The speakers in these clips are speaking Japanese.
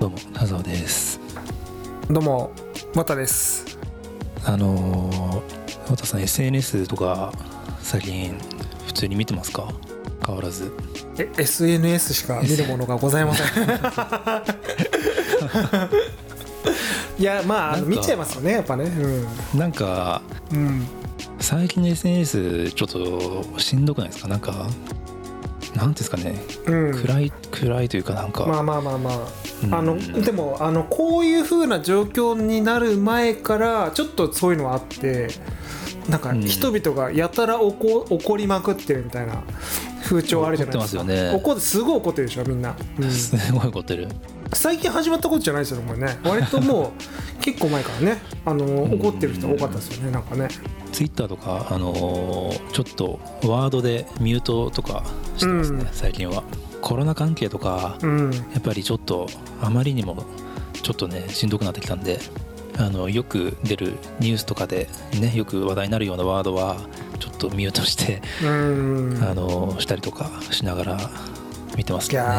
どうも田沢です。どうもまたです。あのー、渡さん SNS とか最近普通に見てますか？変わらず。え SNS しか見るものがございません。いやまあ見ちゃいますよねやっぱね。なんかうん、うん、最近の SNS ちょっとしんどくないですか？なんかなんですかね。うん、暗い暗いというかなんか、まあまあまあまあ。うん。あのでもあのこういう風な状況になる前からちょっとそういうのはあってなんかうん。人々がやたら怒怒りまくってるみたいな風潮あるじゃないですか。怒ってますよね。怒ってすごい怒ってるでしょみんな、うん。すごい怒ってる最近始まったことじゃないですよこれね。割ともう結構前からね。あの怒ってる人多かったですよねなんかね。ツイッターとか、あのーちょっとワードでミュートとかしてますね、うん。最近は。コロナ関係とかうん。やっぱりちょっとあまりにもちょっとねしんどくなってきたんであのよく出るニュースとかでねよく話題になるようなワードはちょっとミュートして、うん。あのしたりとかしながら見てますいけどね。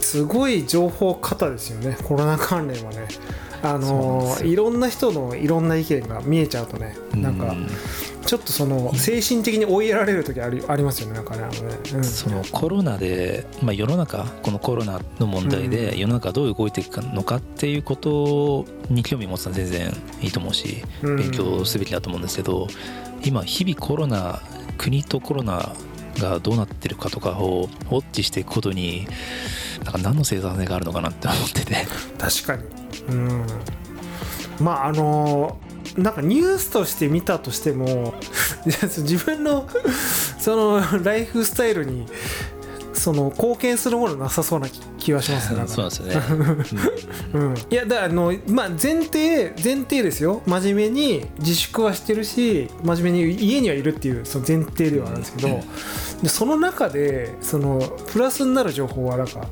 すごい情報型ですよね。コロナ関連はね。あのいろんな人のいろんな意見が見えちゃうとねなんかうんちょっとその精神的に追いやられる時ありありますよねなんかねあのね、うん。そのコロナで、まあ、世の中このコロナの問題で世の中どう動いていくのかっていうことに興味持つのは全然いいと思うしうん。勉強すべきだと思うんですけど今日々コロナ国とコロナがどうなってるかとかをウォッチしていくことになんか何の生産性があるのかなって思ってて。確かに。うん。まああのなんかニュースとして見たとしても 自分のそのライフスタイルにその貢献するものなさそうな気気はしますね。そうですよね、うん、いやだからあの、まあ、前提前提ですよ。真面目に自粛はしてるし真面目に家にはいるっていうその前提ではあるんですけど、うんでその中でそのプラスになる情報はなんか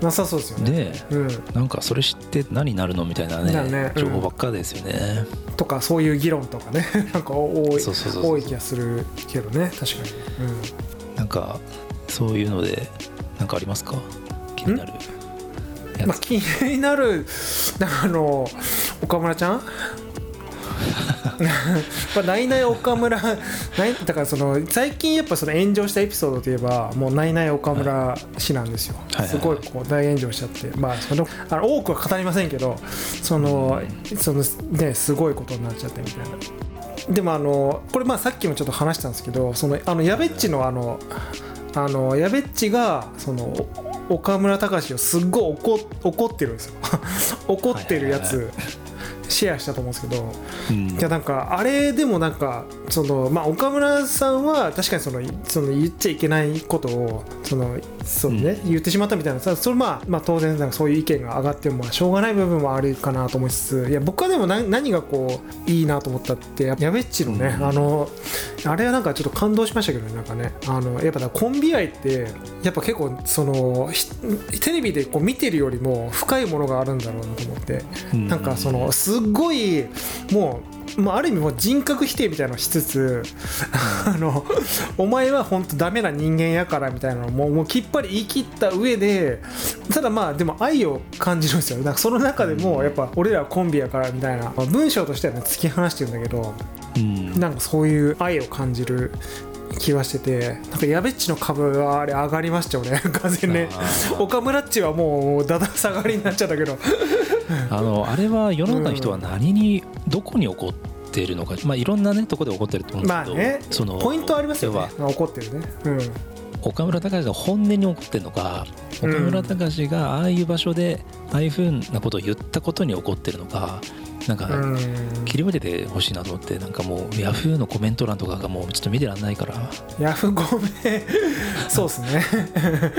なさそうですようんね。でうん、なんかそれ知って何になるのみたいなねねうん。情報ばっかですよね、とかそういう議論とかね。なんか多い多い気がするけどね。確かに。なんかそういうのでなんかありますか？気になる。まあ、気になるなんかあの岡村ちゃん？まあ、ないない岡村ないだからその最近やっぱその炎上したエピソードといえばもうないない岡村氏なんですよ、はいすごいこう大炎上しちゃって。まあそのあの多くは語りませんけどそのそのねすごいことになっちゃってみたいな。でもあのこれまあさっきもちょっと話したんですけどそのあのやべっちのあのあのやべっちがそのお岡村隆史をすっごい怒怒ってるんですよ。怒ってるやつ、シェアしたと思うんですけどうん。いやなんかあれでもなんかそのまあ岡村さんは確かにそのその言っちゃいけないことをそのそうね、言ってしまったみたいなさそれまあまあ当然なんかそういう意見が上がってもまあしょうがない部分もあるかなと思いつついや僕はでも何何がこういいなと思ったってややべっちのね、うん。あのあれはなんかちょっと感動しましたけどねなんかね。あのやっぱだコンビ愛ってやっぱ結構そのひテレビでこう見てるよりも深いものがあるんだろうなと思って。うん。なんかそのすっごいもう、まあ、ある意味もう人格否定みたいなのをしつつ あのお前は本当ダメな人間やからみたいなのをもうもうきっぱり言い切った上でただまあでも愛を感じるんですよ。なんかその中でもやっぱ俺らはコンビやからみたいな、まあ文章としてはね突き放してるんだけどうん。なんかそういう愛を感じる気はしててなんかやべっちの株はあれ上がりましたよね。完全に。ね岡村っちはもうだだ下がりになっちゃったけど。あのあれは世の中の人は何に、どこに怒っているのか、まあ、いろんな、ね、ところで怒ってると思うんですけど、まあね。そのポイントありますよね。怒ってるね。うん。岡村隆史が本音に怒ってるのか岡村隆史がああいう場所でああいうふうなことを言ったことに怒ってるのかなんかうん。切り分けてほしいなと思ってなんかもうヤフーのコメント欄とかがもうちょっと見てらんないから。ヤフごめん。そうですね。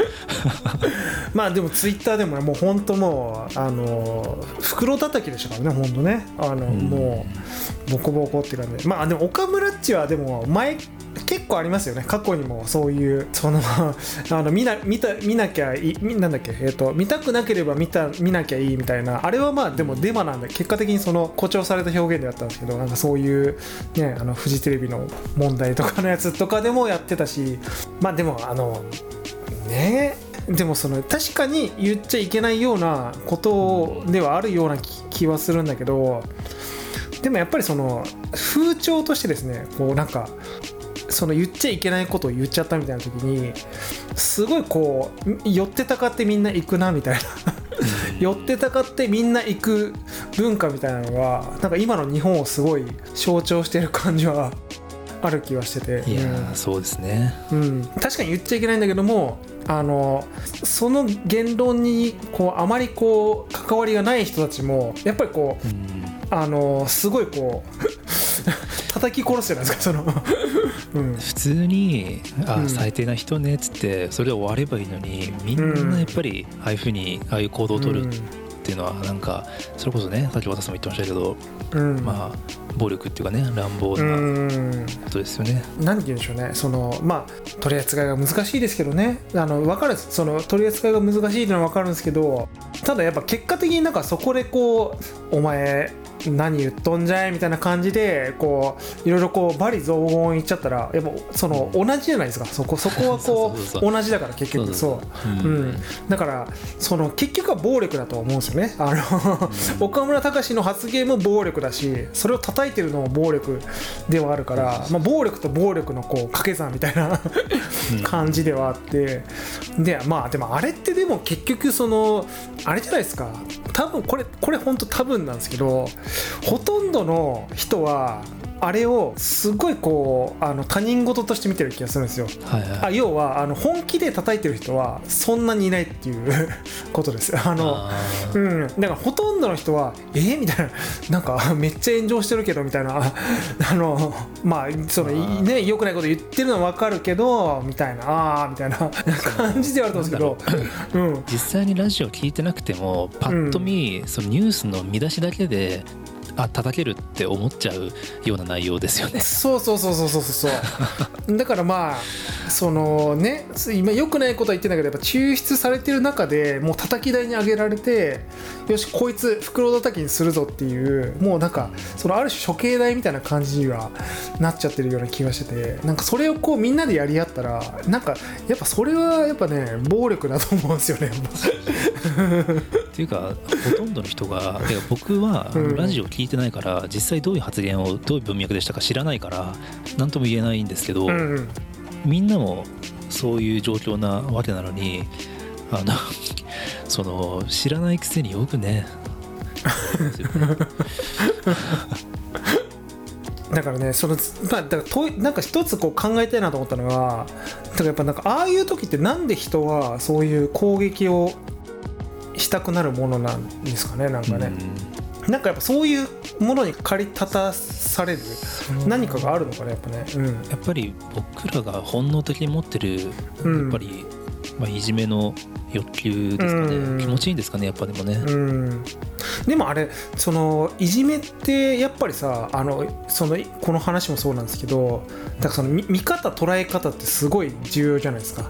まあでもツイッターでもねもう本当もうあの袋叩きでしたからね本当ね。あの、うん。もうボコボコって感じで。まあでも岡村っちはでも前結構ありますよね。過去にもそういうその あの見な見た見なきゃいいなんだっけ、えー、と見たくなければ見た見なきゃいいみたいな。あれはまあでもデマなんで結果的にその誇張された表現でやったんですけどなんかそういうねあのフジテレビの問題とかのやつとかでもやってたしまあでもあのね？でもその確かに言っちゃいけないようなことではあるような気気はするんだけどでもやっぱりその風潮としてですねこうなんかその言っちゃいけないことを言っちゃったみたいな時にすごいこう寄ってたかってみんな行くなみたいな。寄ってたかってみんな行く文化みたいなのがなんか今の日本をすごい象徴してる感じはある気はしてて。いやーそうですね。うん、うん。確かに言っちゃいけないんだけどもあのその言論にこうあまりこう関わりがない人たちもやっぱりこううん。あのすごいこう叩き殺すじゃないですかその、うん、普通に「あ、うん。最低な人ね」っつってそれで終わればいいのにみんなやっぱりああいうふうにああいう行動を取るっていうのはなんかそれこそねさっき渡さんも言ってましたけど、うん、まあ暴力っていうかね乱暴うなん。ことですよね。何て言うんでしょうねそのまあ取り扱いが難しいですけどね。あの分かるその取り扱いが難しいっていうのは分かるんですけどただやっぱ結果的になんかそこでこうお前何言っとんじゃいみたいな感じでこういろいろこう罵詈雑言言っちゃったらやっぱその同じじゃないですか。そこそこはこ そう同じだから結局。そううう。んん、だからその結局は暴力だとは思うんですよね。あの、岡村隆史の発言も暴力だしそれを叩いてるのも暴力ではあるから、まあ、暴力と暴力のこう掛け算みたいな 感じではあって。でまあでもあれってでも結局そのあれじゃないですか多分これこれ本当多分なんですけどほとんどの人はあれをすごいこうあの他人事として見てる気がするんですよ。はいはい。あ要はあの本気で叩いてる人はそんなにいないっていうことです。あのうん、だからほとんどの人はえーみたいな。なんかめっちゃ炎上してるけどみたいな。あのまあそのいね良くないこと言ってるのは分かるけどみたいな。あーみたいな。感じではあると思うんですけど、うん、実際にラジオ聞いてなくてもパッと見、そのニュースの見出しだけであ叩けるって思っちゃうような内容ですよね。そうそうそうそうそうそう だからまあそのね今良くないことは言ってんだけどやっぱ抽出されてる中でもう叩き台に上げられてよしこいつ袋叩きにするぞっていうもうなんかそのある種処刑台みたいな感じにはなっちゃってるような気がしててなんかそれをこうみんなでやり合ったらなんかやっぱそれはやっぱね暴力だと思うんですよね っていうかほとんどの人がいや僕はラジオ聞いてないから実際どういう発言をどういう文脈でしたか知らないから何とも言えないんですけど、うんうんみんなもそういう状況なわけなのにあの その知らないくせによくね。だからねそのまあだからとなんか一つこう考えたいなと思ったのがだからやっぱなんかああいう時ってなんで人はそういう攻撃をしたくなるものなんですかねなんかね、なんかやっぱそういうものに駆り立たされる何かがあるのかねやっぱね。うん。やっぱり僕らが本能的に持ってるやうん。っぱり、まあ、いじめの欲求ですかね、うん。気持ちいいんですかねやっぱでもね、うん。でもあれそのいじめってやっぱりさあのそのこの話もそうなんですけどだからその見見方捉え方ってすごい重要じゃないですか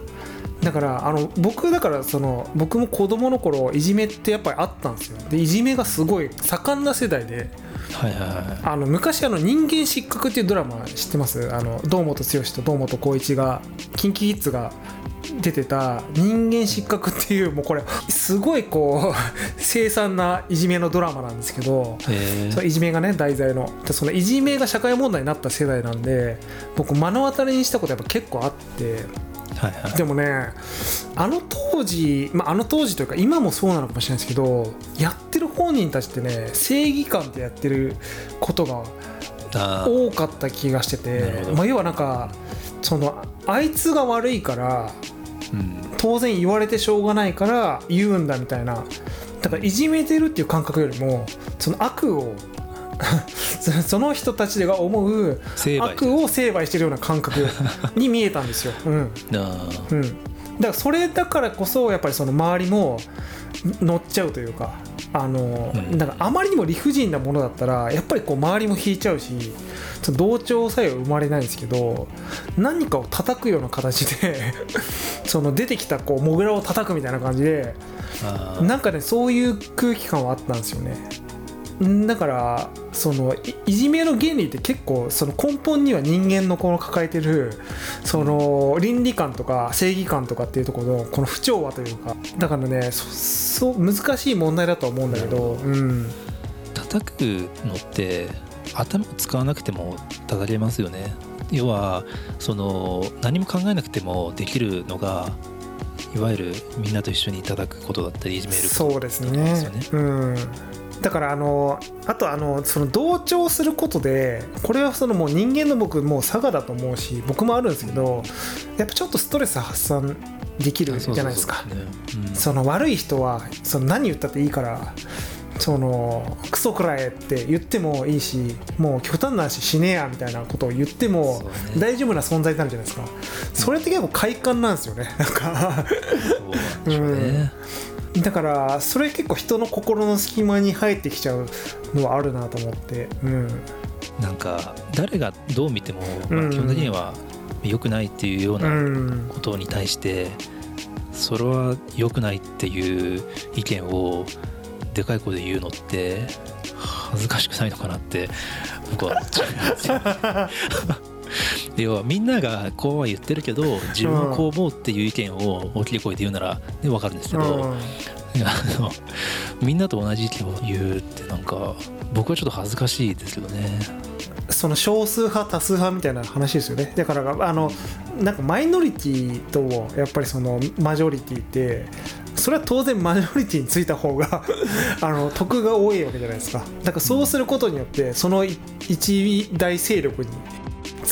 だからあの僕だからその僕も子供の頃いじめってやっぱりあったんですよ。でいじめがすごい盛んな世代ではいはいはい。あの昔あの人間失格っていうドラマ知ってます？あの堂本剛と堂本光一が KinKiKids が出てた「人間失格」っていうもうこれすごいこう 凄惨ないじめのドラマなんですけどえ。そのいじめがね題材の。でそのいじめが社会問題になった世代なんで僕目の当たりにしたことやっぱ結構あってはいはい。でもねあの当時、まあ、あの当時というか今もそうなのかもしれないですけどやってる本人たちってね正義感でやってることが多かった気がしてて、まあ、要はなんかそのあいつが悪いからうん。当然言われてしょうがないから言うんだみたいなだからいじめてるっていう感覚よりもその悪を そその人たちが思う悪を成敗してるような感覚に見えたんですよ。うん。うん、だからそれだからこそやっぱりその周りも乗っちゃうというかあの、うん。なんかあまりにも理不尽なものだったらやっぱりこう周りも引いちゃうし同調作用生まれないんですけど何かを叩くような形で その出てきたこうモグラを叩くみたいな感じでなんかねそういう空気感はあったんですよね。んだからそのいいじめの原理って結構その根本には人間のこの抱えてるその倫理観とか正義感とかっていうところのこの不調和というか。だからねそそう難しい問題だとは思うんだけど、うん、叩くのって頭を使わなくても叩けますよね。要はその何も考えなくてもできるのがいわゆるみんなと一緒に叩くことだったりいじめることそうですだと思うですようんだからあのあとあのその同調することでこれはそのもう人間の僕もう差がだと思うし僕もあるんですけどやっぱちょっとストレス発散できるじゃないですか。その悪い人はその何言ったっていいからそのクソくらえって言ってもいいしもう極端な話死ねえやみたいなことを言っても大丈夫な存在になるじゃないですか。それって結構快感なんですよね。なんか。そうなんだからそれ結構人の心の隙間に入ってきちゃうのはあるなと思って。うん。なんか誰がどう見ても、まあ、うん。基本的には良くないっていうよううなん。ことに対して、それは良くないっていう意見をでかい声で言うのって恥ずかしくないのかなって僕は思っちゃうんですよ。要はみんながこうは言ってるけど自分はこう思うっていう意見を大きい声で言うなら、ね、分かるんですけど、うん。あのみんなと同じ意見を言うってなんか僕はちょっと恥ずかしいですけどね。その少数派多数派みたいな話ですよね。だからあのなんかマイノリティとやっぱりそのマジョリティってそれは当然マジョリティについた方が あの得が多いわけじゃないですか。だからそうすることによってそのい一大勢力に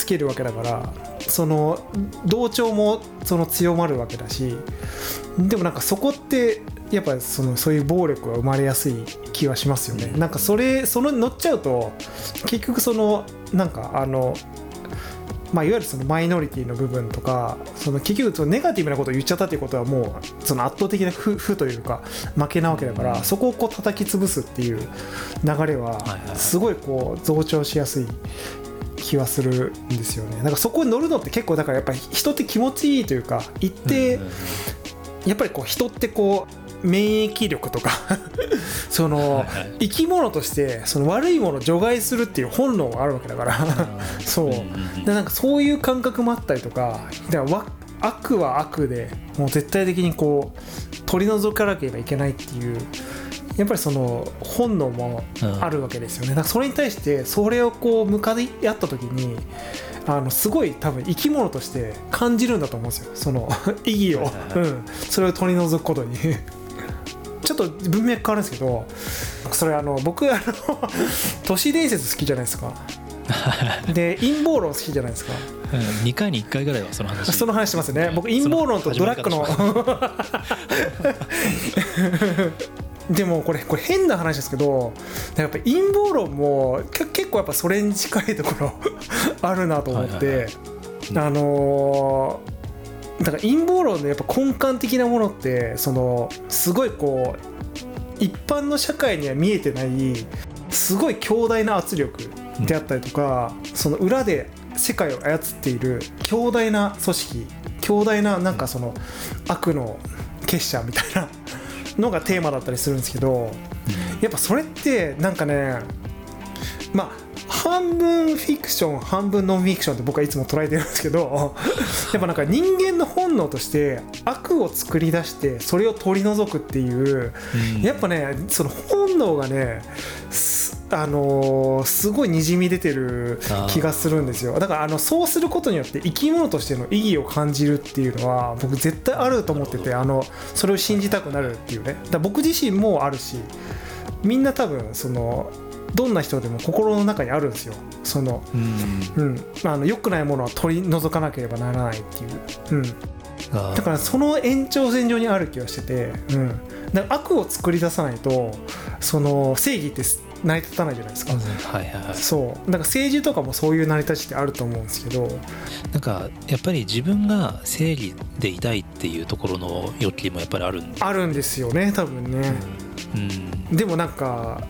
つけるわけだからその同調もその強まるわけだしでもなんかそこってやっぱそのそういう暴力が生まれやすい気はしますよね、なんかそれその乗っちゃうと結局そのなんかあのまあ、いわゆるそのマイノリティの部分とかその結局そのネガティブなことを言っちゃったということはもうその圧倒的な負負というか負けなわけだからそこをこう叩き潰すっていう流れはすごいこう増長しやすい気はするんですよね。なんかそこに乗るのって結構だからやっぱり人って気持ちいいというか一定やっぱりこう人ってこう免疫力とか そのはいはい。生き物としてその悪いものを除外するっていう本能があるわけだから そう。でなんかそういう感覚もあったりとかだからわ悪は悪でもう絶対的にこう取り除かなければいけないっていうやっぱりその本能もあるわけですよね、だからそれに対してそれをこう向かい合った時にあのすごい多分生き物として感じるんだと思うんですよ。その 意義を、うん、それを取り除くことに。ちょっと文脈変わるんですけどそれあの僕あの 都市伝説好きじゃないですか。で陰謀論好きじゃないですか。うん。2回に1回ぐらいはその話。その話してますよね。僕陰謀論とドラッグのでもこれこれ変な話ですけどやっぱ陰謀論もけ結構やっぱそれに近いところ あるなと思って、はいはいあのーだから陰謀論のやっぱ根幹的なものってそのすごいこう一般の社会には見えてないすごい強大な圧力であったりとか、その裏で世界を操っている強大な組織強大ななんかその悪の結社みたいなのがテーマだったりするんですけどやっぱそれってなんかねまあ半分フィクション半分ノンフィクションって僕はいつも捉えてるんですけど やっぱなんか人間の本能として悪を作り出してそれを取り除くっていううん。やっぱねその本能がねすあのーすごいにじみ出てる気がするんですよ。だからあのそうすることによって生き物としての意義を感じるっていうのは僕絶対あると思っててあのそれを信じたくなるっていうね。だ僕自身もあるしみんな多分そのどんな人でも心の中にあるんですよ。そのうん。うん。あの良くないものは取り除かなければならないっていう、うん、あだからその延長線上にある気がしてて、うん、だから悪を作り出さないとその正義って成り立たないじゃないですか、はいはいはい。そう。だから政治とかもそういう成り立ちってあると思うんですけど。なんかやっぱり自分が正義でいたいっていうところの欲求もやっぱりあるんで。あるんですよね多分ね、うん。でもなんか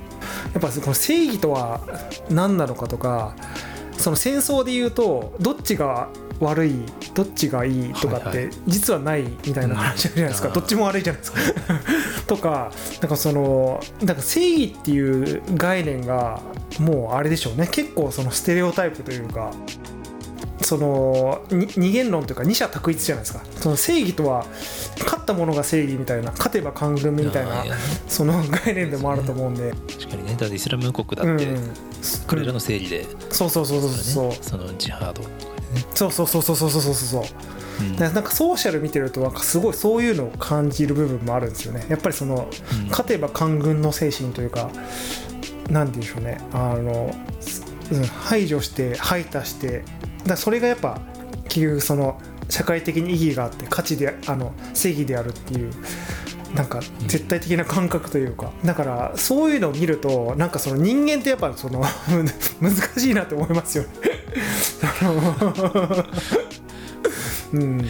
やっぱこの正義とは何なのかとかその戦争で言うとどっちが悪いどっちがいいとかって実はないみたいな話あるじゃないですか、うん。どっちも悪いじゃないですか。とかなんかそのなんか正義っていう概念がもうあれでしょうね。結構そのステレオタイプというかそのに二元論というか二者択一じゃないですか。その正義とは勝ったものが正義みたいな勝てば官軍みたいなその概念でもあると思うんで、確かにね。だってイスラム国だって、うん、彼らの正義で、そうそうそうそうそう。ね、そのジハード。とかそうそうそうそうそうそうそうう。ん、なんかソーシャル見てるとなんかすごいそういうのを感じる部分もあるんですよね。やっぱりその、うん、勝てば官軍の精神というか何て言うんでしょうね。あの、うん、排除して排他してだそれがやっぱ結局その社会的に意義があって価値であの正義であるっていうなんか絶対的な感覚というか。だからそういうのを見るとなんかその人間ってやっぱその 難しいなって思いますよね。うん。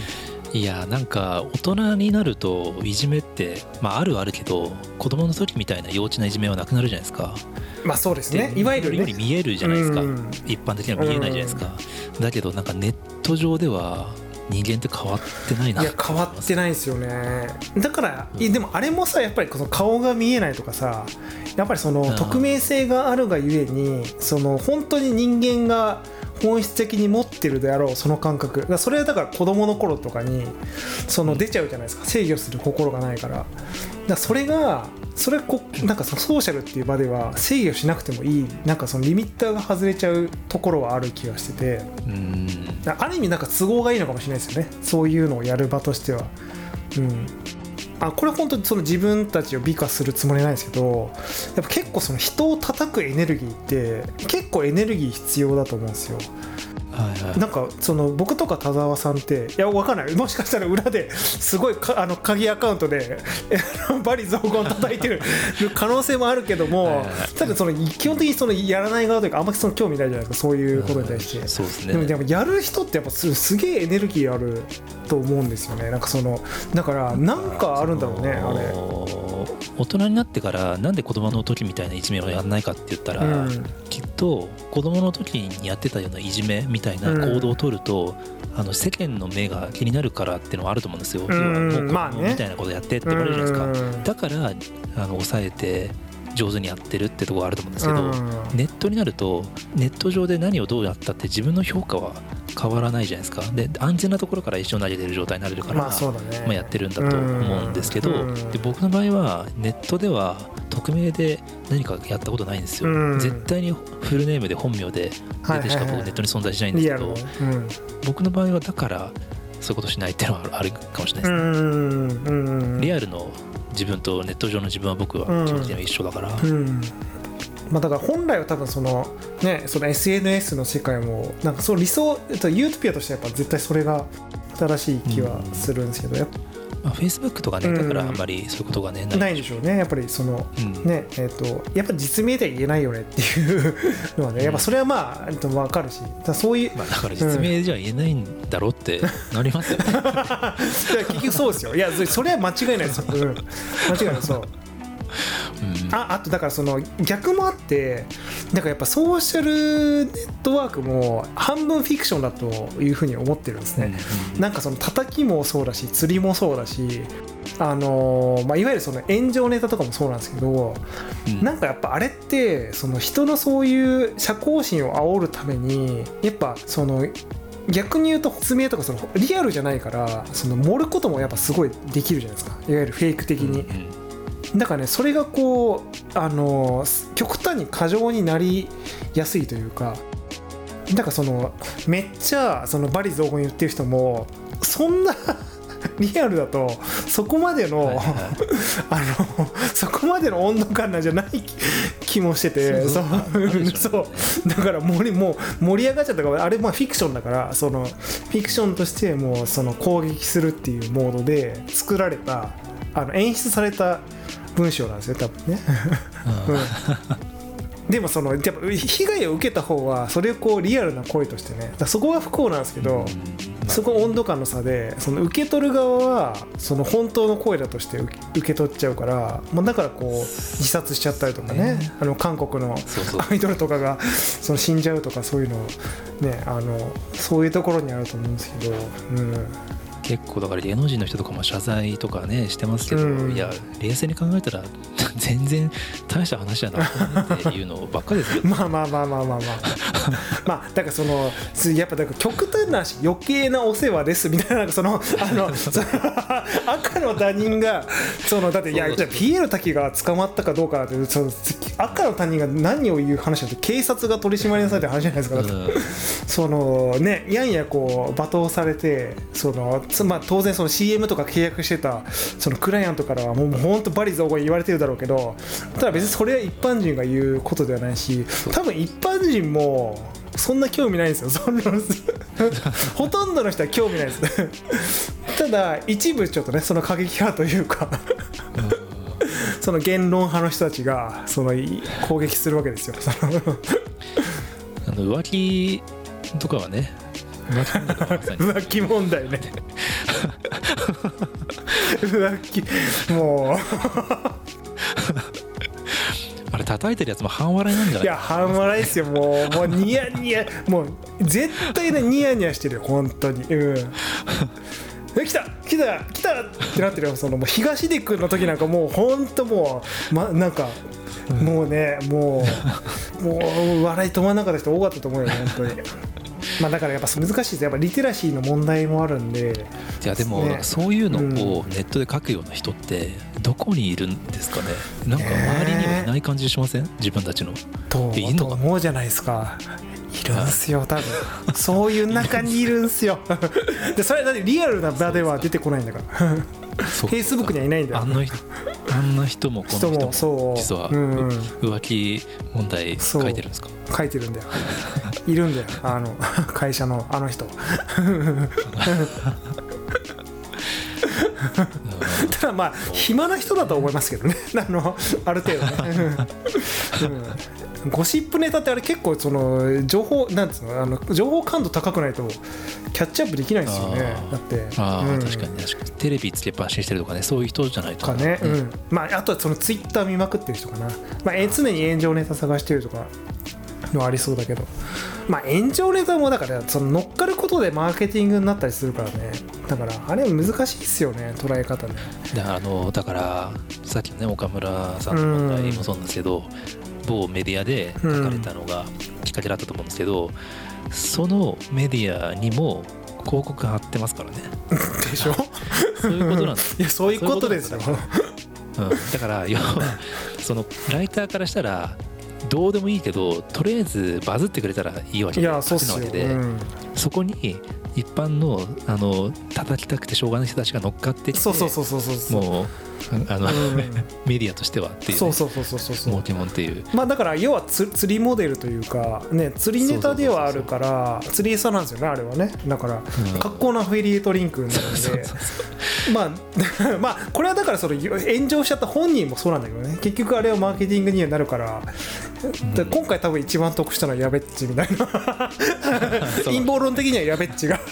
いやなんか大人になるといじめって、まあ、あるはあるけど子供の時みたいな幼稚ないじめはなくなるじゃないですか。まあそうですね。でいわゆるよりね見えるじゃないですか、うん。一般的には見えないじゃないですか、だけどなんかネット上では人間って変わってないな。いや変わってないですよね。だからいやでもあれもさやっぱりこの顔が見えないとかさやっぱりそのん。匿名性があるがゆえにその本当に人間が本質的に持ってるであろうその感覚。だそれはだから子供の頃とかにその出ちゃうじゃないですか。制御する心がないから。だそれがそれこなんかそのソーシャルっていう場では制御しなくてもいい。なんかそのリミッターが外れちゃうところはある気がしてて。うん。ある意味なんか都合がいいのかもしれないですよね。そういうのをやる場としては。うんあこれ本当にその自分たちを美化するつもりないですけどやっぱ結構その人を叩くエネルギーって結構エネルギー必要だと思うんですよ。はいはい。なんかその僕とか田沢さんっていやわかんない。もしかしたら裏ですごいかあの鍵アカウントで バリ雑言叩いてる 可能性もあるけどもはいはい。はいただその基本的にそのやらない側というかあんまりその興味ないじゃないですか。そういうことに対して。そうですね。でもやる人ってやっぱすすげえエネルギーあると思うんですよね。なんかそのだからなんかあるんだろうねあれれ。大人になってからなんで子供の時みたいないじめをやんないかって言ったら、うん。きっと子供の時にやってたようないじめみたいな行動を取ると、あの世間の目が気になるからっていうのはあると思うんですよ。ん要はもうみたいなことやってって言われるじゃないですか。うんだからあの抑えて上手にやってるってとこあると思うんですけど、うん。ネットになるとネット上で何をどうやったって自分の評価は変わらないじゃないですか。で安全なところから一生投げてる状態になれるから、まあね。まあ、やってるんだと思うんですけど、うん。で僕の場合はネットでは匿名で何かやったことないんですよ、うん。絶対にフルネームで本名ではい出てしか僕ネットに存在しないんですけど、僕の場合はだからそういうことしないっていうのはあるかもしれないですね、リアルの自分とネット上の自分は僕は基本的には一緒だから、うん。まあ、だから本来は多分そのねその SNS の世界もなんかその理想えっとユートピアとしてはやっぱ絶対それが正しい気はするんですけど、やっぱまあ、Facebook とかねだからあんまりそういうことがねない。でしょうね。やっぱりそのうん。ねえっとやっぱ実名では言えないよねっていうのはねやっぱそれはまあえっと分かるし。だそういうまあ、だから実名じゃ言えないんだろうってなりますよね。結局そうですよ。いやそそれは間違いないですよ、うん、間違いない。そう。うんああとだからその逆もあってなんかやっぱソーシャルネットワークも半分フィクションだというふうに思ってるんですね、なんかその叩きもそうだし釣りもそうだしあのーまあ、いわゆるその炎上ネタとかもそうなんですけど、うん。なんかやっぱあれってその人のそういう社交心を煽るためにやっぱその逆に言うと説明とかそのリアルじゃないからその盛ることもやっぱすごいできるじゃないですか。いわゆるフェイク的に、うんだからねそれがこうあの極端に過剰になりやすいというかだからそのめっちゃそのバリ雑言言ってる人もそんな リアルだとそこまでの、はいはい。あのそこまでの温度感なんじゃない気もしててそう そう。だから盛りもう盛り上がっちゃったからあれまあフィクションだからそのフィクションとしてもうその攻撃するっていうモードで作られたあの演出された文章なんですよ多分ね。うんうん。でもそのやっぱ被害を受けた方はそれをこうリアルな声としてねそこは不幸なんですけど、そこ温度感の差でその受け取る側はその本当の声だとして受け取っちゃうからもうだからこう自殺しちゃったりとかねね。あの韓国のアイドルとかがその死んじゃうとかそういうのねあのそういうところにあると思うんですけど、うん、結構だから芸能人の人とかも謝罪とかねしてますけど、うん。いや冷静に考えたら 全然大した話じゃなくてっていうのばっかりですよ。まあまあまあまあまあまあ。まあだからそのすやっぱだから極端な話余計なお世話ですみたいなそのあの赤の他人がそのだっていやじゃあピエール滝が捕まったかどうかってその赤の他人が何を言う話だって警察が取り締まりなさいって話じゃないですかうん。そのねやんやこう罵倒されてそのつまあ当然その CM とか契約してたそのクライアントからはもう本当バリ雑言言われてるだろうけどただ別にそれは一般人が言うことではないし多分一般人もそんな興味ないんですよ。そんな ほとんどの人は興味ないです。ただ一部ちょっとねその過激派というかその言論派の人たちがそのい攻撃するわけですよ。あの浮気とかはね 浮気問題ね浮気。もあれ叩いてるやつも半笑いなんじゃない？ういや半笑いですよ。もうもうニヤニヤ。もう絶対ねニヤニヤしてる。よ本当に。うん。え来た来た来た。ってなってるよ。そのもう東出君の時なんかもう本当もう、ま、なんかもうねもうもう笑い止まらなかった人多かったと思うよ本当にまあだからやっぱ難しいです。やっぱリテラシーの問題もあるんで。いやでも、そういうのをネットで書くような人ってどこにいるんですかね。なんか周りにはいない感じしません？自分たちの。といいのかと思うじゃないですか。いるんすよ多分。そういう中にいるんすよ。でそれだってリアルな場では出てこないんだから。フフェイスブックにはいないんだよ。あの人あんな人もこの人も人もそう。実はうんうん。浮気問題書いてるんですか？書いてるんだよいるんだよ。あの 会社のあの人。ただまあ暇な人だと思いますけどね。あのある程度ね、うん、ゴシップネタってあれ結構その情報なんつうのあの情報感度高くないとキャッチアップできないですよね。だって。ああ、うん。確かに確かに。テレビつけっぱなしにしてるとかねそういう人じゃないと。かね、ううんん。まあ、あとはそのツイッター見まくってる人かな、まあ、え常に炎上ネタ探してるとかのありそうだけど、まあ、炎上ネタもだからその乗っかることでマーケティングになったりするからね。だからあれは難しいっすよね捉え方ね。だからあのだからさっきのね岡村さんの問題もそうなんですけど、某メディアで書かれたのがきっかけだったと思うんですけど、そのメディアにも広告貼ってますからね。でしょ？そういうことなんです、いやそういうことですよ。うん、だから要はそのライターからしたらどうでもいいけどとりあえずバズってくれたらいいわけいやそうなわけで、うん。そこに一般のあの叩きたくてしょうがない人たちが乗っかってきてそうそうそうそうそうそう。もうあの、うん。メディアとしてはっていう、ね、そうそうそうそうそうそう。モテモンっていう。まあだから要はつ釣りモデルというかね釣りネタではあるから釣り餌なんですよねあれはね。だからうん。格好なアフィリエイトリンクになるんで。まあ まあこれはだからその炎上しちゃった本人もそうなんだけどね。結局あれはマーケティングにはなるからで今回多分一番得したのはやべっちみたいな。陰謀論的にはやべっちが。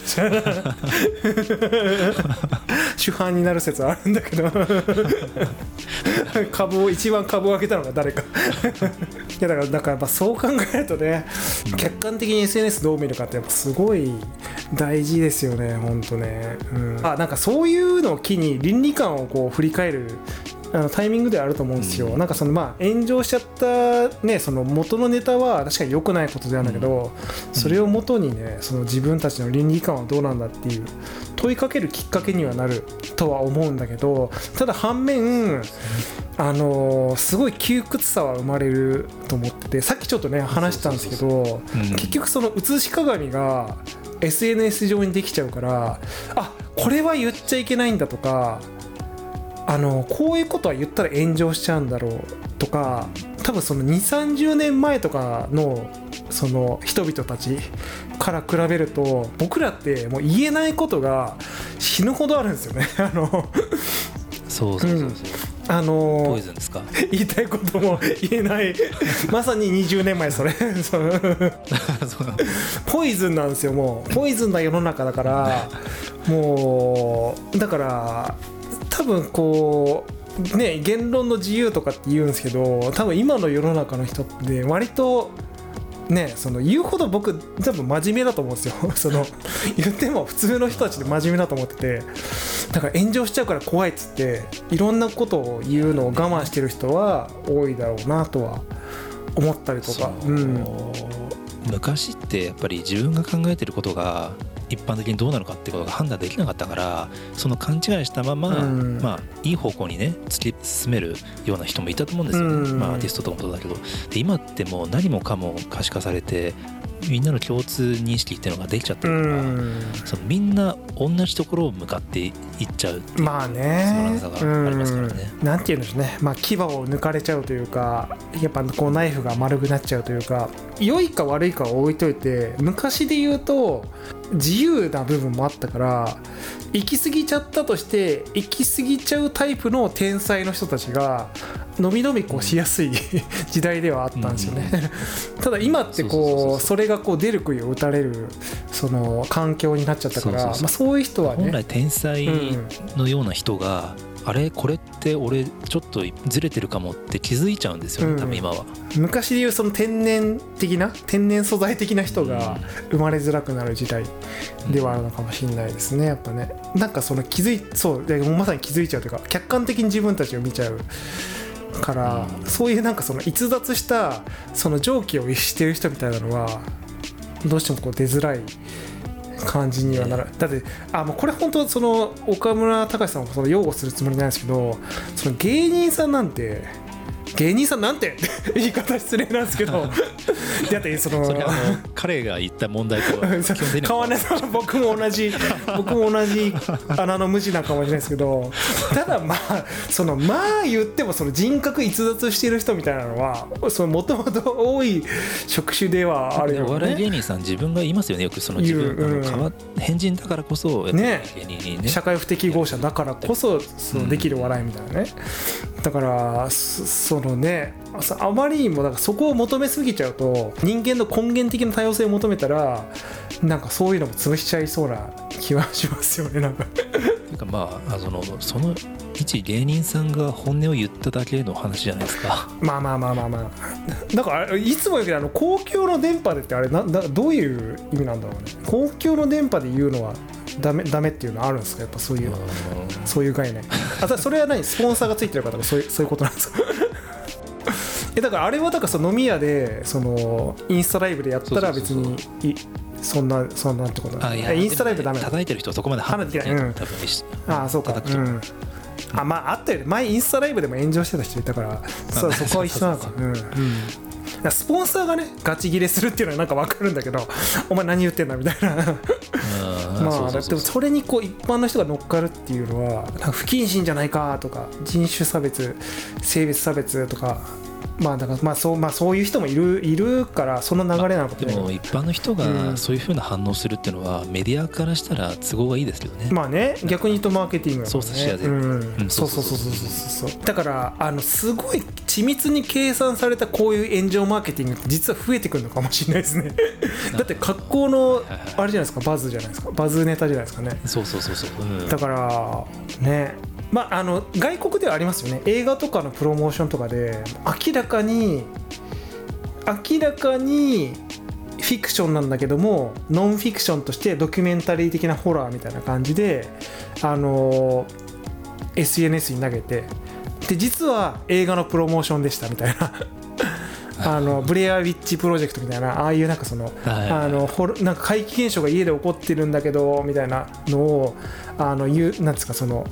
主犯になる説はあるんだけど。株を一番株を上げたのが誰か。いやだからだからやっぱそう考えるとね客観的に SNS どう見るかってやっぱすごい大事ですよね本当ね、うん、あなんかそういうのを機に倫理観をこう振り返るあのタイミングではあると思うんですよ、うん。なんかそのまあ炎上しちゃったねその元のネタは確かに良くないことであるんだけど、それをもとにねその自分たちの倫理観はどうなんだっていう問いかけるきっかけにはなるとは思うんだけどただ反面あのーすごい窮屈さは生まれると思っててさっきちょっとね話したんですけどうん。結局その写し鏡が SNS 上にできちゃうからあこれは言っちゃいけないんだとかあのこういうことは言ったら炎上しちゃうんだろうとか多分その2 3 0年前とかのその人々たちから比べると僕らってもう言えないことが死ぬほどあるんですよね。あのそうそうそうそう、あのーポイズンですか？言いたいことも言えない。まさに20年前それ。ポイズンなんですよもう。ポイズンな世の中だからもうだから多分こうね言論の自由とかって言うんですけど多分今の世の中の人って割とねその言うほど僕多分真面目だと思うんですよ。その言っても普通の人たちで真面目だと思っててだから炎上しちゃうから怖いっつっていろんなことを言うのを我慢してる人は多いだろうなとは思ったりとか。その昔ってやっぱり自分が考えてることが一般的にどうなるかってことが判断できなかったからその勘違いしたまま、うん。まあいい方向にね突き進めるような人もいたと思うんですよね、うん。まあ、アーティストとかもそうだけど。で今ってもう何もかも可視化されてみんなの共通認識っていうのができちゃってうるから、ん。そのみんな同じところを向かっていっちゃうっていうまあね。つまらなさがありますからね。うん。なんて言うんでしょうね、まあ、牙を抜かれちゃうというかやっぱこうナイフが丸くなっちゃうというか良いか悪いかは置いといて昔で言うと自由な部分もあったから行き過ぎちゃったとして行き過ぎちゃうタイプの天才の人たちがのびのびこうしやすい 時代ではあったんですよね。ただ今ってこそううそれがこう出る杭を打たれるその環境になっちゃったからまあそういう人はね本来天才のような人が、あれこれって俺ちょっとずれてるかもって気づいちゃうんですよね、うん。多分今は。昔でいうその天然的な天然素材的な人が生まれづらくなる時代ではあるのかもしれないですねやっぱね。なんかその気づいそうでもうまさに気づいちゃうというか客観的に自分たちを見ちゃうから、うん。そういうなんかその逸脱したその常軌を逸してる人みたいなのはどうしてもこう出づらい感じにはなる、だってあもうこれ本当その岡村隆史さんをその擁護するつもりないんですけどその芸人さんなんて芸人さんなんて？言い方失礼なんですけど。だってそのそれはあの彼が言った問題とは川根さん僕も同じ 僕も同じ穴の無地なのかもしれないですけどただまあそのまあ言ってもその人格逸脱してる人みたいなのはもともと多い職種ではあるよお笑いね芸人さん自分が言いますよねよくその自分、言ううん。変人だからこそね社会不適合者だからこそそのできる笑いみたいなね、だからそそのねさあまりにもなんかそこを求めすぎちゃうと人間の根源的な多様性を求めたらなんかそういうのも潰しちゃいそうな気はしますよねなんか。っていうかまああそのその一芸人さんが本音を言っただけの話じゃないですか。まあまあまあまあまあ。だからいつも言うけどあの公共の電波でってあれななどういう意味なんだろうね。公共の電波で言うのはダメダメっていうのはあるんですか？やっぱそういうのそういう概念。あたそれは何？スポンサーがついてるからそういうそういうことなんですか？えだからあれはだからその飲み屋でそのインスタライブでやったら別にいそんなそんなってことない。インスタライブダメ叩いてる人はそこまで判断できない。とうん。多分ねああそうか。うん。あまああったよね。前インスタライブでも炎上してた人いたから。そうそこは一緒なのか。うん。うん。だからスポンサーがねガチ切れするっていうのはなんか分かるんだけど お前何言ってんだみたいな。うん まあでもそれにこう一般の人が乗っかるっていうのは不謹慎じゃないかとか人種差別性別差別とかまあだからまあそうまあそういう人もいるいるからその流れなのかもしでも一般の人うん。がそういうふうな反応するっていうのはメディアからしたら都合がいいですけどね。まあね逆に言うとマーケティングね。操作しやすいうそうそうそう。そうそうそうだからあのすごい緻密に計算されたこういう炎上マーケティングって実は増えてくるのかもしれないですね。だって格好のあれじゃないですかバズじゃないですかバズネタじゃないですか。ね。そうそうそうそう。うん。だからねまああの外国ではありますよね。映画とかのプロモーションとかで明らかに明らかにフィクションなんだけどもノンフィクションとしてドキュメンタリー的なホラーみたいな感じであの SNS に投げてで実は映画のプロモーションでしたみたいな。あのブレアウィッチプロジェクトみたいなああいうなんかそのあのホロなんか怪奇現象が家で起こってるんだけどみたいなのをあの言うなんですかその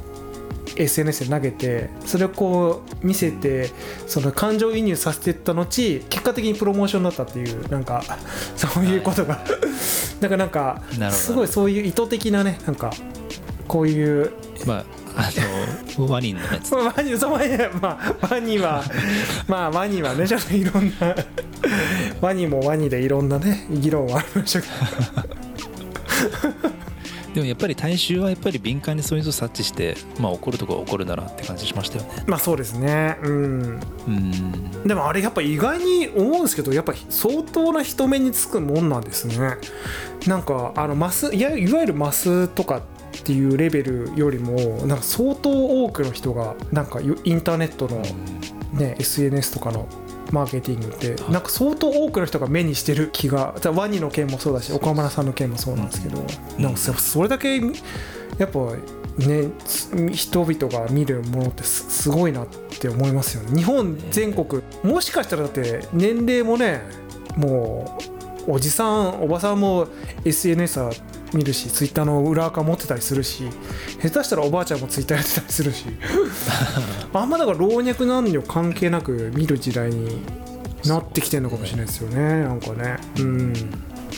SNS で投げてそれをこう見せてその感情移入させていった後結果的にプロモーションになったっていうなんか そういうことが。だからなんかすごいそういう意図的なねなんかこういうまああのワニのやつ。ま あワニそうワニまあワニはまあワニはねちょっといろんなワニもワニでいろんなね議論はありましたけどでもやっぱり大衆はやっぱり敏感にそういうのを察知して、まあ、怒るとこは怒るならって感じしましたよね。まあそうですね。うん。うん。でもあれやっぱ意外に思うんですけどやっぱ相当な人目につくもんなんですね。なんかあのマスいやいわゆるマスとかっていうレベルよりもなんか相当多くの人がなんかよインターネットの、ね、SNS とかのマーケティングってはいなんか相当多くの人が目にしてる気がじゃあワニの件もそうだし岡村さんの件もそうなんですけど、うん。なんかそそれだけやっぱね人々が見るものってすすごいなって思いますよね。日本全国もしかしたらだって年齢もねもうおじさんおばさんも SNS は見るしツイッターの裏垢持ってたりするし下手したらおばあちゃんもツイッターやってたりするし。あんまだから老若男女関係なく見る時代になってきてるのかもしれないですよねなんかね。うん。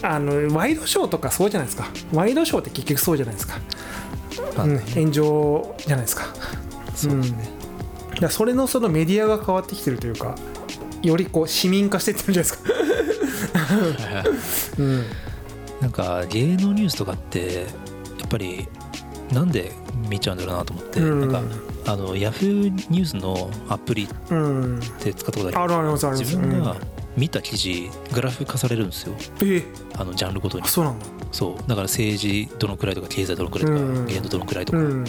あのワイドショーとかそうじゃないですか。ワイドショーって結局そうじゃないですか、まあうん、炎上じゃないですか。そうですね。だからそれのそのメディアが変わってきてるというかよりこう市民化してってるじゃないですか、うん、なんか芸能ニュースとかってやっぱりなんで見ちゃうんだろうなと思って、うん。なんかあのヤフーニュースのアプリっうん、て使ったことありまあるありますあります。す自分が見た記事グラフ化されるんですよ。あのジャンルごとに。あそうなんだ。そう。だから政治どのくらいとか経済どのくらいとか、うん。芸能どのくらいとか、うん。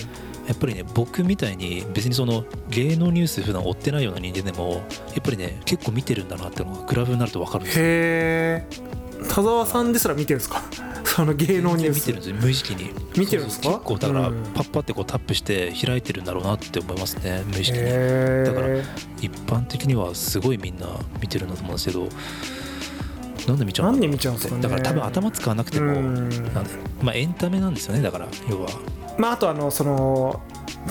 やっぱりね僕みたいに別にその芸能ニュース普段追ってないような人間でもやっぱりね結構見てるんだなっていうのがグラフになると分かるんですよ。へえ田沢さんですら見てるんですか？その芸能ニュース。見てるんですよ。無意識に。見てるんですか？結構だからうん。パッパってこうタップして開いてるんだろうなって思いますね。無意識に。へだからえ一般的にはすごいみんな見てるんだと思うんですけどなんで見ちゃうんなんで見ちゃうんですかね？だから多分頭使わなくてもまあエンタメなんですよねだから要は。まああとあのその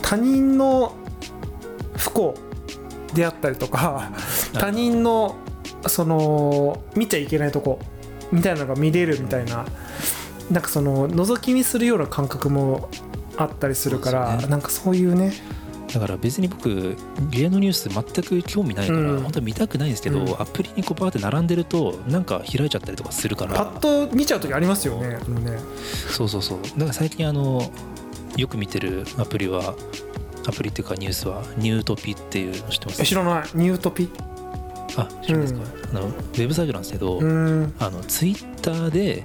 他人の不幸であったりとか他人のその見ちゃいけないとこみたいなのが見れるみたいななんかその覗き見するような感覚もあったりするから、ね。なんかそういうね。だから別に僕芸能ニュース全く興味ないから、うん。本当は見たくないんですけど、うん。アプリにこうバーって並んでるとなんか開いちゃったりとかするから。パッと見ちゃう時ありますよねねそうそうそう。だから最近あのよく見てるアプリはアプリっていうかニュースはニュートピっていうの知ってます？え知らない。ニュートピ？あ知らないですか、あのウェブサイトなんですけど、うーん。あのツイッターで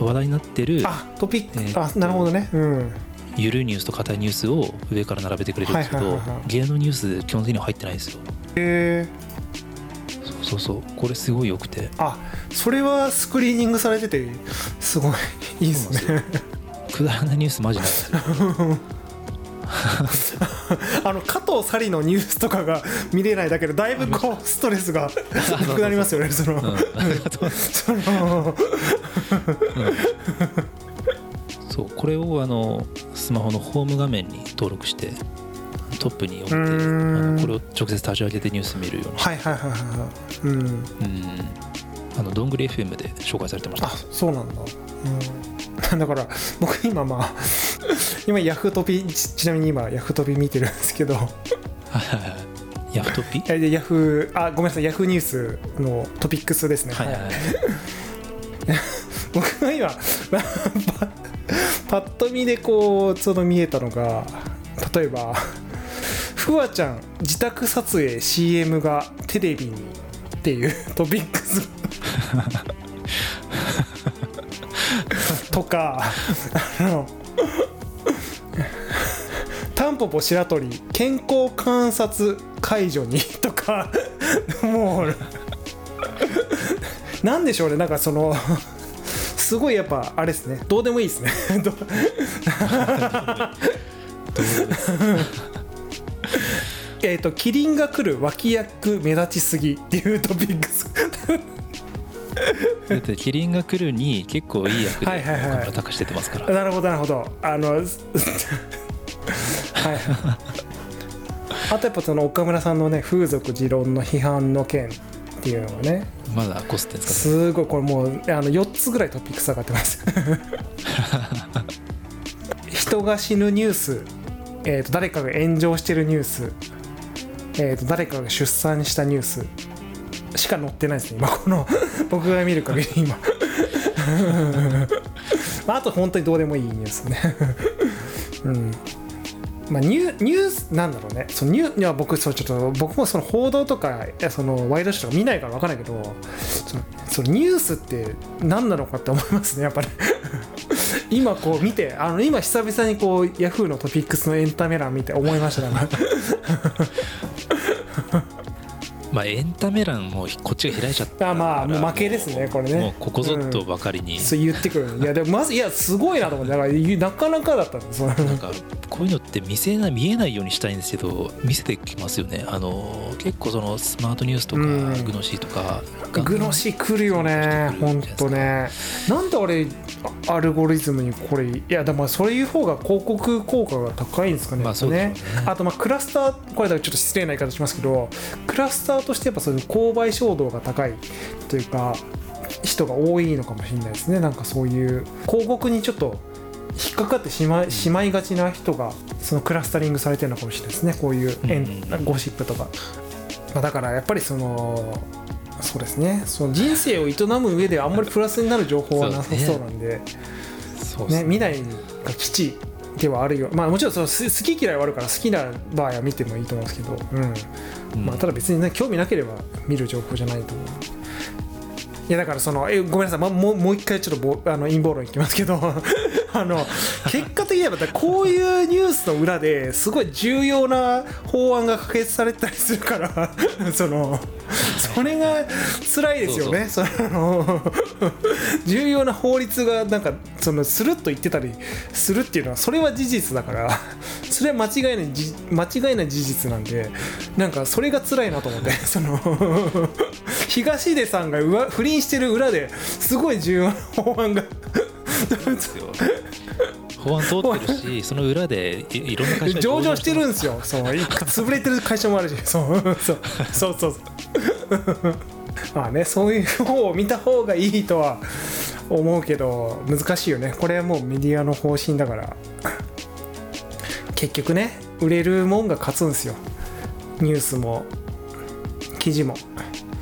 話題になってるあトピック、えーあなるほどね。うん。ゆるいニュースと硬いニュースを上から並べてくれるんですけど芸能ニュース基本的には入ってないんですよ。へえそうそうそう。これすごい良くて。あそれはスクリーニングされててすごい。いいですねくだらないニュースマジない。ですよ あの加藤紗里のニュースとかが見れないだけでだいぶこうストレスがなくなりますよねその、その。そうこれをあのスマホのホーム画面に登録してトップに置いてあのこれを直接立ち上げてニュース見るようにして、はいはいはいはいはい。うん。うん。あのどんぐり FM で紹介されてました。あそうなんだ、うん、だから僕今まあ今ヤフトピちちなみに今ヤフトピ見てるんですけど。ヤフトピ？ヤフあごめんなさい。ヤフーニュースのトピックスですね。はいはいはい。僕が今パパッと見でこうその見えたのが例えば「フワちゃん自宅撮影 CM がテレビに」っていう トピックス。とかあのタンポポ白鳥健康観察解除に とかもうなんでしょうね。なんかそのすごいやっぱあれですね。どうでもいい ですね えっとキリンが来る脇役目立ちすぎっていうトピックス。だってキリンが来るに結構いい役ではいはいはい岡村隆史出てますから。なるほどなるほど。あのはい。あとやっぱその岡村さんのね風俗持論の批判の件っていうのがねまだこすってんですかすごいこれもうあの4つぐらいトピックス上がってます。人が死ぬニュース、えー、と誰かが炎上してるニュース、えー、と誰かが出産したニュースしか載ってないですね今この 僕が見る限り今。まあ、あと本当にどうでもいいニュースね。うんまあ、ニュニュースなんだろうね。そのニュいや僕そうちょっと僕もその報道とかそのワイドショーとか見ないから分からないけどそのそのニュースって何なのかって思いますねやっぱり。今こう見てあの今久々にこうヤフーのトピックスのエンタメ欄見て思いましたね まあエンタメ欄もこっちが開いちゃったあまあもう負けですねこれね。もうここぞっとばかりに、そう言ってくるいやでもまずいやすごいなと思って。だからなかなかだったんです。なんかこういうのって見せな見えないようにしたいんですけど見せてきますよね。あの結構そのスマートニュースとか、うん。グノシーとかグノシー来るよねほんとね。なんであれあアルゴリズムにこれいやでもそういう方が広告効果が高いんですかね,、まあね。あとまあクラスターこれだとちょっと失礼な言い方しますけどクラスターとしてやっぱそういう購買衝動が高いというか人が多いのかもしれないですね。なんかそういう広告にちょっと引っかかってしまいしまいがちな人がそのクラスタリングされてるのかもしれないですね。こういうエンうん。ゴシップとか、まあ、だからやっぱりそのそうですね。その人生を営む上ではあんまりプラスになる情報はなさそうなんで。そうね。見ないが基地ではあるよ。まあもちろんそのす好き嫌いはあるから好きな場合は見てもいいと思うんですけど、うん。うん。まあ、ただ別にね興味なければ見る情報じゃないと思う。いやだからそのえごめんなさい、ま、もうもう一回ちょっとぼあの陰謀論いきますけどあの結果的にはやっぱこういうニュースの裏ですごい重要な法案が可決されてたりするから そのそれが辛いですよね。その重要な法律がなんかそのスルッと言ってたりするっていうのはそれは事実だからそれは間違いないじ間違いない事実なんでなんかそれが辛いなと思って その東出さんが不倫してる裏ですごい重要な法案が法案通ってるしその裏でいいろんな会社が 上場してるんですよ。そうい潰れてる会社もあるし。そうそうそうそうそう。まあねそういう方を見た方がいいとは思うけど難しいよね。これはもうメディアの方針だから。結局ね売れるもんが勝つんですよ。ニュースも記事も。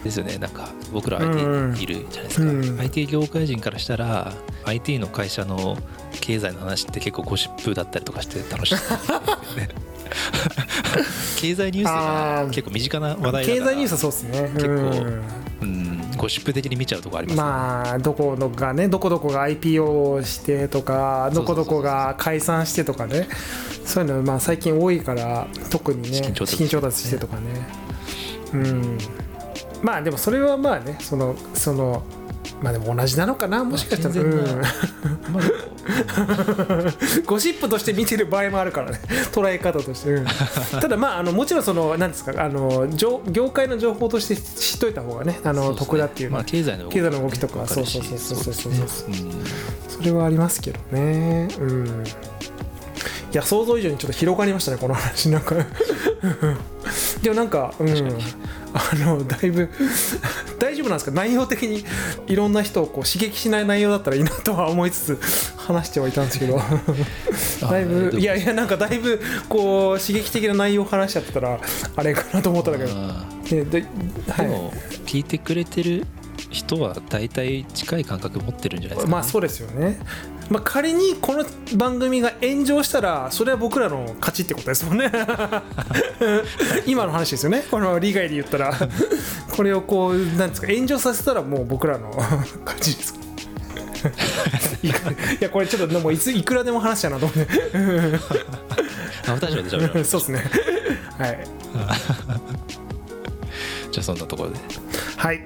ですよね。なんか僕らうんうん IT いるじゃないですか、うん。IT 業界人からしたら IT の会社の経済の話って結構ゴシップだったりとかして楽しい。ですよね経済ニュースあがー結構身近な話題経済ニュースはそうですね。結構うんうんゴシップ的に見ちゃうとこあります。よね、まあどこのがねどこどこが IPO してとかどこどこが解散してとかね。そういうのまあ最近多いから特にね資金調達資金調達してとかね。うんまあでもそれはまあねそのそのまあでも同じなのかなもしかしたら、うん。ゴシップとして見てる場合もあるからね捉え方として、うん。ただまああのもちろんそのなんですかあの業業界の情報として知っといた方がねあのね。得だっていうまあ、経済の動きとかわかるしそうそうそうそうそう。ですね。それはありますけどね。うん。いや想像以上にちょっと広がりましたねこの話。なんか。でもなんかうん。確かにあのだいぶ大丈夫なんですか？内容的にいろんな人をこう刺激しない内容だったらいいなとは思いつつ話してはいたんですけど。あだいぶいやいやなんかだいぶこう刺激的な内容を話しちゃってたらあれかなと思ったんだけど。あでではい。ーでも聞いてくれてる人は大体近い感覚持ってるんじゃないですか、ね、まあそうですよね。まあ、仮にこの番組が炎上したらそれは僕らの勝ちってことですもんね。今の話ですよね。この利害で言ったら。これをこうなんですか炎上させたらもう僕らの勝ちです。いやこれちょっともういついくらでも話しちゃうなと思って。あ確かに確かにそうですね。はい。じゃあそんなところで。はい